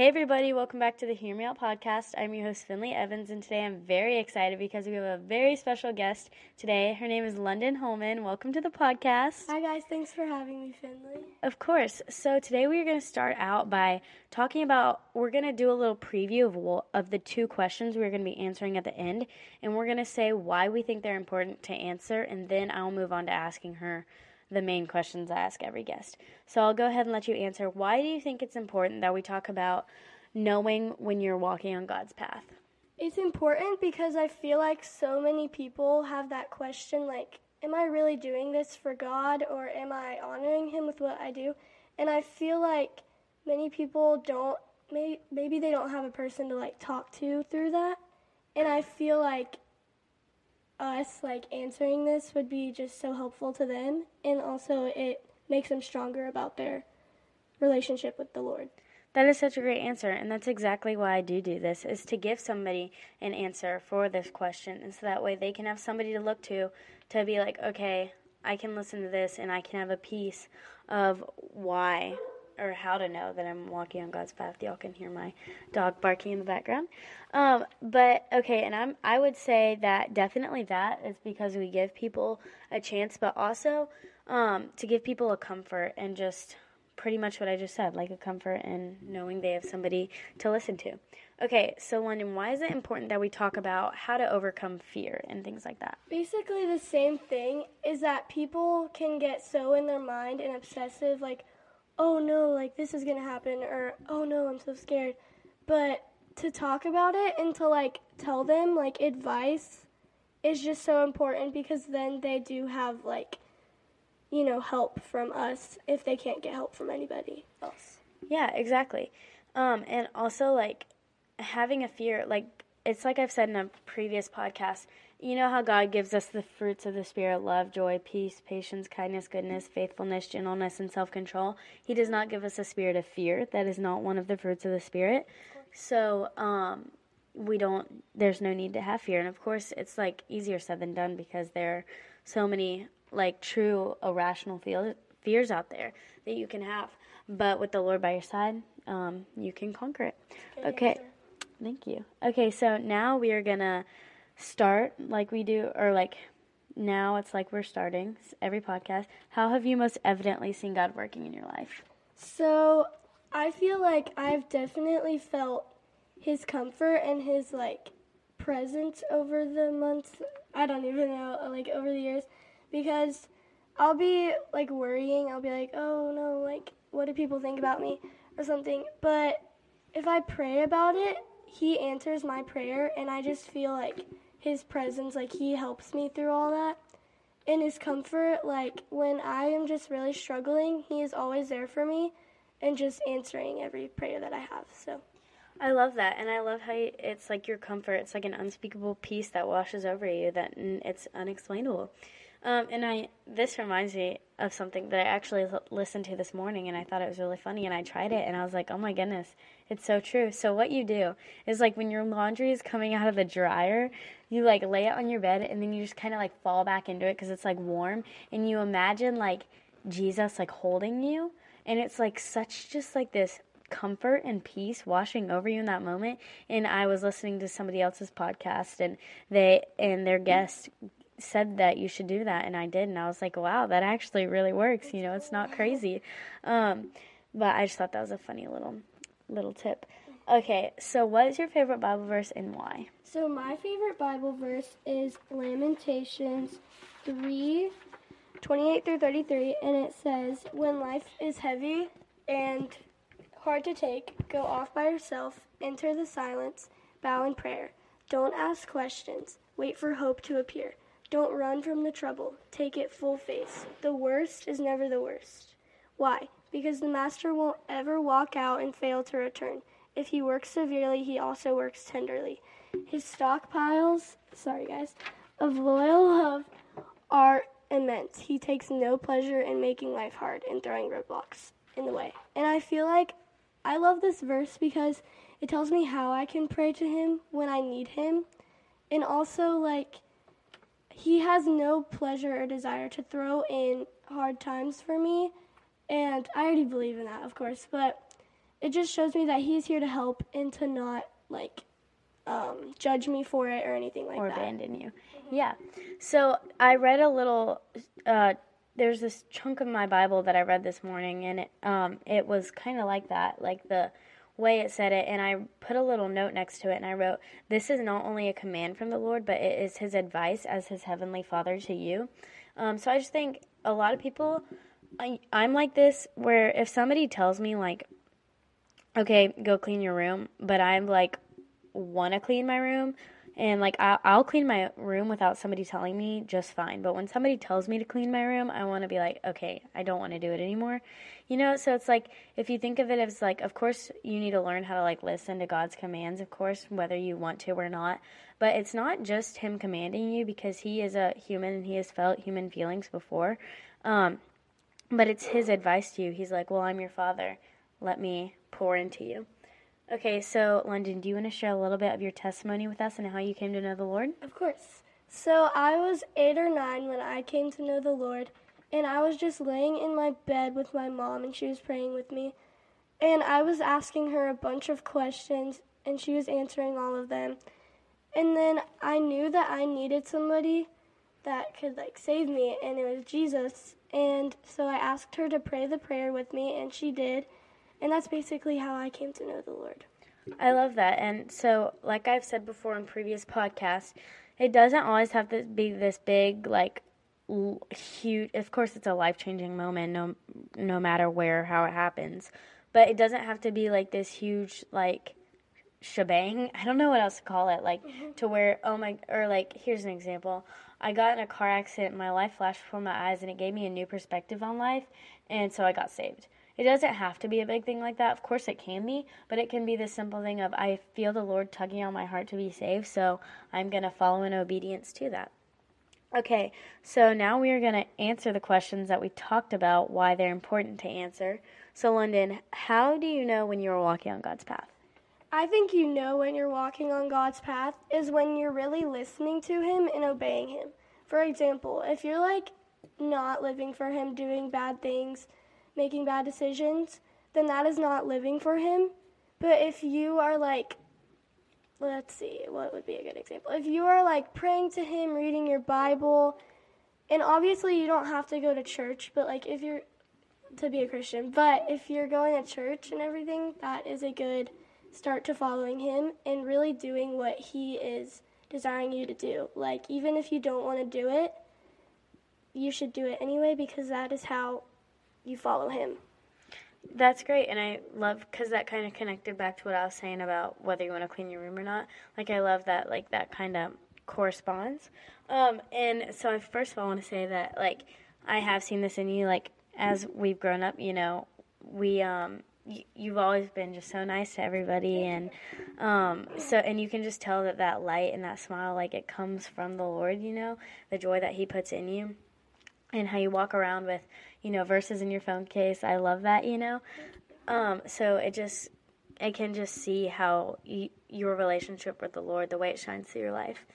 Hey, everybody, welcome back to the Hear Me Out podcast. I'm your host, Finley Evans, and today I'm very excited because we have a very special guest today. Her name is London Holman. Welcome to the podcast. Hi, guys. Thanks for having me, Finley. Of course. So, today we're going to start out by talking about, we're going to do a little preview of, of the two questions we're going to be answering at the end, and we're going to say why we think they're important to answer, and then I'll move on to asking her the main questions I ask every guest. So I'll go ahead and let you answer. Why do you think it's important that we talk about knowing when you're walking on God's path? It's important because I feel like so many people have that question like, am I really doing this for God or am I honoring Him with what I do? And I feel like many people don't, maybe, maybe they don't have a person to like talk to through that. And I feel like us like answering this would be just so helpful to them and also it makes them stronger about their relationship with the Lord. That is such a great answer, and that's exactly why I do do this: is to give somebody an answer for this question, and so that way they can have somebody to look to, to be like, okay, I can listen to this, and I can have a piece of why or how to know that I'm walking on God's path. Y'all can hear my dog barking in the background. Um, but okay, and I'm I would say that definitely that is because we give people a chance, but also um, to give people a comfort and just pretty much what I just said, like a comfort in knowing they have somebody to listen to. Okay, so London, why is it important that we talk about how to overcome fear and things like that? Basically, the same thing is that people can get so in their mind and obsessive, like, oh no, like this is gonna happen, or oh no, I'm so scared. But to talk about it and to like tell them like advice is just so important because then they do have like, you know, help from us if they can't get help from anybody else. Yeah, exactly. Um, and also like having a fear, like it's like I've said in a previous podcast you know how God gives us the fruits of the Spirit love, joy, peace, patience, kindness, goodness, faithfulness, gentleness, and self control. He does not give us a spirit of fear. That is not one of the fruits of the Spirit. So, um, we don't, there's no need to have fear. And of course, it's like easier said than done because there are so many like true irrational feel, fears out there that you can have. But with the Lord by your side, um, you can conquer it. Okay. Thank you. Okay, so now we are to start like we do, or like now it's like we're starting every podcast. How have you most evidently seen God working in your life? So I feel like I've definitely felt his comfort and his like presence over the months. I don't even know, like over the years, because I'll be like worrying. I'll be like, oh no, like what do people think about me or something. But if I pray about it, he answers my prayer, and I just feel like his presence, like he helps me through all that. And his comfort, like when I am just really struggling, he is always there for me and just answering every prayer that I have. So I love that, and I love how it's like your comfort. It's like an unspeakable peace that washes over you. That it's unexplainable. Um, and I this reminds me of something that I actually l- listened to this morning, and I thought it was really funny. And I tried it, and I was like, "Oh my goodness, it's so true." So what you do is like when your laundry is coming out of the dryer, you like lay it on your bed, and then you just kind of like fall back into it because it's like warm, and you imagine like Jesus like holding you, and it's like such just like this comfort and peace washing over you in that moment and i was listening to somebody else's podcast and they and their guest said that you should do that and I did and I was like, wow, that actually really works. You know, it's not crazy. Um, but I just thought that was a funny little little tip. Okay, so what is your favorite Bible verse and why? So my favorite Bible verse is Lamentations 3 28 through 33 and it says, "When life is heavy and hard to take, go off by yourself, enter the silence, bow in prayer. Don't ask questions. Wait for hope to appear." Don't run from the trouble. Take it full face. The worst is never the worst. Why? Because the master won't ever walk out and fail to return. If he works severely, he also works tenderly. His stockpiles, sorry guys, of loyal love are immense. He takes no pleasure in making life hard and throwing roadblocks in the way. And I feel like I love this verse because it tells me how I can pray to him when I need him. And also like he has no pleasure or desire to throw in hard times for me. And I already believe in that, of course, but it just shows me that He's here to help and to not like um, judge me for it or anything like or that. Or abandon you. Yeah. So I read a little. Uh, there's this chunk of my Bible that I read this morning, and it um, it was kind of like that, like the way it said it. And I put a little note next to it, and I wrote, "This is not only a command from the Lord, but it is His advice as His heavenly Father to you." Um, so I just think a lot of people. I, I'm like this, where if somebody tells me like, "Okay, go clean your room," but I'm like want to clean my room and like I'll, I'll clean my room without somebody telling me just fine. But when somebody tells me to clean my room i want to be like okay i don't want to do it anymore. You know so it's like if you think of it as like of course you need to learn how to like listen to god's commands of course whether you want to or not. But it's not just him commanding you because he is a human and he has felt human feelings before. Um, but it's his advice to you. He's like well i'm your father. Let me pour into you Okay, so London, do you want to share a little bit of your testimony with us and how you came to know the Lord? Of course. So I was eight or nine when I came to know the Lord, and I was just laying in my bed with my mom, and she was praying with me. And I was asking her a bunch of questions, and she was answering all of them. And then I knew that I needed somebody that could like save me, and it was Jesus. And so I asked her to pray the prayer with me, and she did. And that's basically how I came to know the Lord. I love that. And so, like I've said before in previous podcasts, it doesn't always have to be this big, like, huge. Of course, it's a life changing moment, no, no matter where, how it happens. But it doesn't have to be like this huge, like, shebang. I don't know what else to call it. Like, mm-hmm. to where, oh my, or like, here's an example. I got in a car accident, my life flashed before my eyes, and it gave me a new perspective on life, and so I got saved. It doesn't have to be a big thing like that. Of course, it can be, but it can be the simple thing of I feel the Lord tugging on my heart to be saved, so I'm going to follow in obedience to that. Okay, so now we are going to answer the questions that we talked about, why they're important to answer. So, London, how do you know when you're walking on God's path? I think you know when you're walking on God's path is when you're really listening to Him and obeying Him. For example, if you're like not living for Him, doing bad things, making bad decisions, then that is not living for Him. But if you are like, let's see, what would be a good example? If you are like praying to Him, reading your Bible, and obviously you don't have to go to church, but like if you're to be a Christian, but if you're going to church and everything, that is a good start to following Him and really doing what He is desiring you to do. Like, even if you don't want to do it, you should do it anyway because that is how you follow him. That's great, and I love because that kind of connected back to what I was saying about whether you want to clean your room or not. Like I love that, like that kind of corresponds. Um, and so I first of all want to say that like I have seen this in you. Like as we've grown up, you know, we um, y- you've always been just so nice to everybody, and um, so and you can just tell that that light and that smile, like it comes from the Lord. You know, the joy that He puts in you, and how you walk around with you know, verses in your phone case. I love that, you know. Um, so it just, I can just see how y- your relationship with the Lord, the way it shines through your life.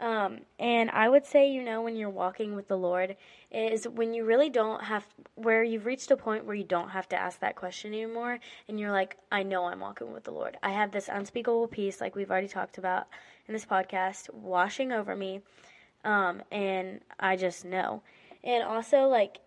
Um, and I would say, you know, when you're walking with the Lord, is when you really don't have, where you've reached a point where you don't have to ask that question anymore, and you're like, I know I'm walking with the Lord. I have this unspeakable peace, like we've already talked about in this podcast, washing over me, um, and I just know. And also, like,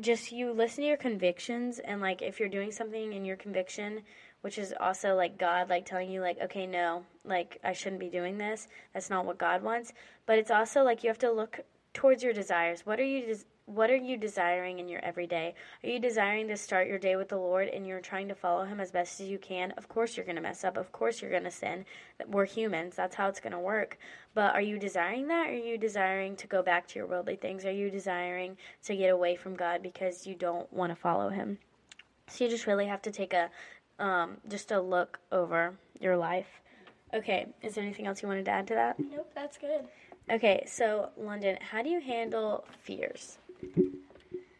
just you listen to your convictions and like if you're doing something in your conviction which is also like god like telling you like okay no like i shouldn't be doing this. That's not what god wants. But it's also like you have to look towards your desires what are you des- what are you desiring in your everyday? Are you desiring to start your day with the Lord and you're trying to follow Him as best as you can? Of course, you're going to mess up. Of course, you're going to sin. We're humans. That's how it's going to work. But are you desiring that? Or are you desiring to go back to your worldly things? Are you desiring to get away from God because you don't want to follow Him? So you just really have to take a um, just a look over your life. Okay, is there anything else you wanted to add to that? Nope, that's good. Okay, so London, how do you handle fears?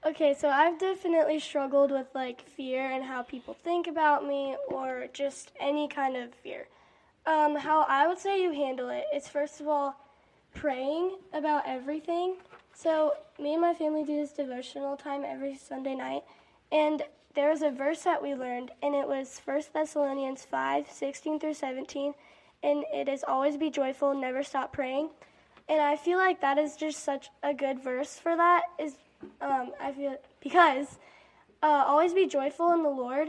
Okay, so I've definitely struggled with like fear and how people think about me or just any kind of fear. Um, how I would say you handle it is first of all praying about everything. So me and my family do this devotional time every Sunday night, And there was a verse that we learned, and it was 1 Thessalonians 5 16 through 17. And it is always be joyful, never stop praying. And I feel like that is just such a good verse for that. Is um, I feel because uh, always be joyful in the Lord.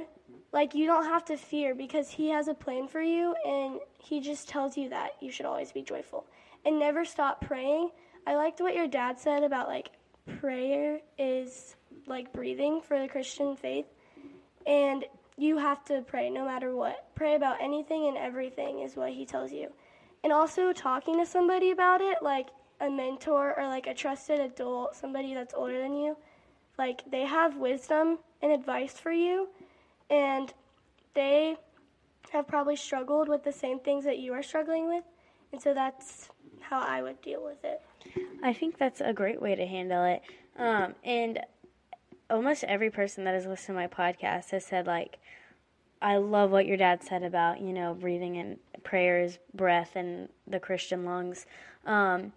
Like you don't have to fear because He has a plan for you, and He just tells you that you should always be joyful and never stop praying. I liked what your dad said about like prayer is like breathing for the Christian faith, and you have to pray no matter what. Pray about anything and everything is what He tells you, and also talking to somebody about it, like a mentor or like a trusted adult, somebody that's older than you like they have wisdom and advice for you and they have probably struggled with the same things that you are struggling with and so that's how i would deal with it I think that's a great way to handle it. Um, and almost every person that has listened to my podcast has said, like, I love what your dad said about, you know, breathing and prayers, breath, and the Christian lungs. Um,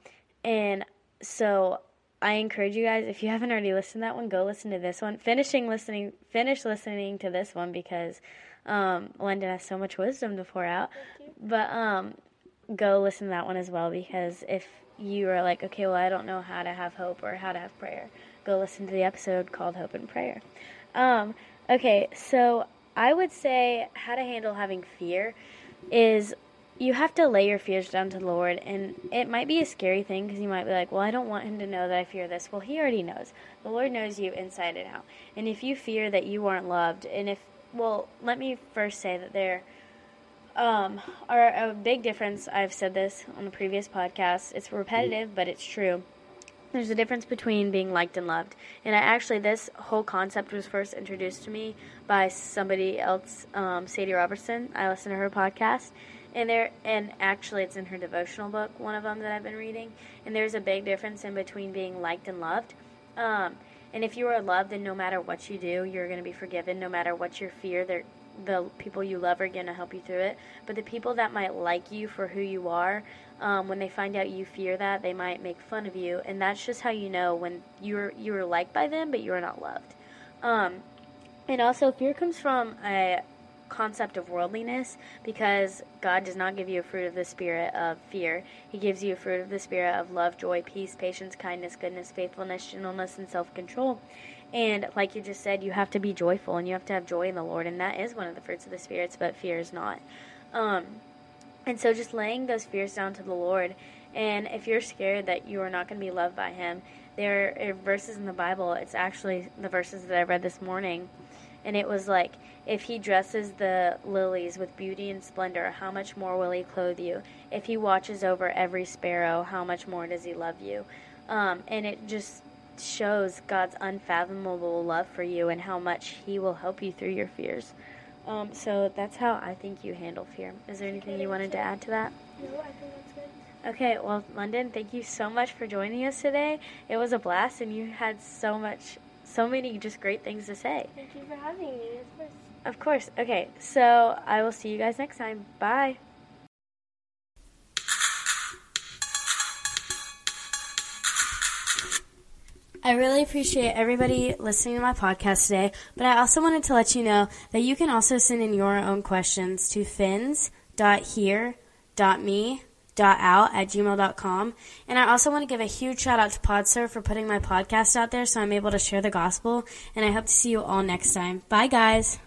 and so I encourage you guys, if you haven't already listened to that one, go listen to this one. Finishing listening, finish listening to this one because um, London has so much wisdom to pour out. But um, go listen to that one as well because if you are like, okay, well, I don't know how to have hope or how to have prayer, go listen to the episode called Hope and Prayer. Um, okay, so I would say how to handle having fear is you have to lay your fears down to the Lord, and it might be a scary thing because you might be like, well, I don't want him to know that I fear this. Well, he already knows. The Lord knows you inside and out. And if you fear that you aren't loved, and if, well, let me first say that there um, are a big difference. I've said this on the previous podcast. It's repetitive, but it's true. There's a difference between being liked and loved. And I actually, this whole concept was first introduced to me by somebody else, um, Sadie Robertson. I listen to her podcast. And there, and actually, it's in her devotional book, one of them that I've been reading. And there's a big difference in between being liked and loved. Um, and if you are loved, then no matter what you do, you're going to be forgiven. No matter what your fear, the people you love are going to help you through it. But the people that might like you for who you are, um, when they find out you fear that, they might make fun of you, and that's just how you know when you're you're liked by them, but you're not loved. Um, and also, fear comes from a concept of worldliness because God does not give you a fruit of the spirit of fear. He gives you a fruit of the spirit of love, joy, peace, patience, kindness, goodness, faithfulness, gentleness, and self control. And like you just said, you have to be joyful and you have to have joy in the Lord, and that is one of the fruits of the spirits, but fear is not. Um, and so just laying those fears down to the Lord. And if you're scared that you are not going to be loved by Him, there are verses in the Bible. It's actually the verses that I read this morning. And it was like, if He dresses the lilies with beauty and splendor, how much more will He clothe you? If He watches over every sparrow, how much more does He love you? Um, and it just shows God's unfathomable love for you and how much He will help you through your fears. Um, so that's how I think you handle fear. Is there anything you wanted to add to that? no i think that's good Okay, well, London, thank you so much for joining us today. It was a blast, and you had so much, so many just great things to say. thank you for having me of course Of course. Okay, so I will see you guys next time. Bye. I really appreciate everybody listening to my podcast today, but I also wanted to let you know that you can also send in your own questions to fins.here.me.out at gmail.com. And I also want to give a huge shout out to PodServe for putting my podcast out there so I'm able to share the gospel. And I hope to see you all next time. Bye, guys.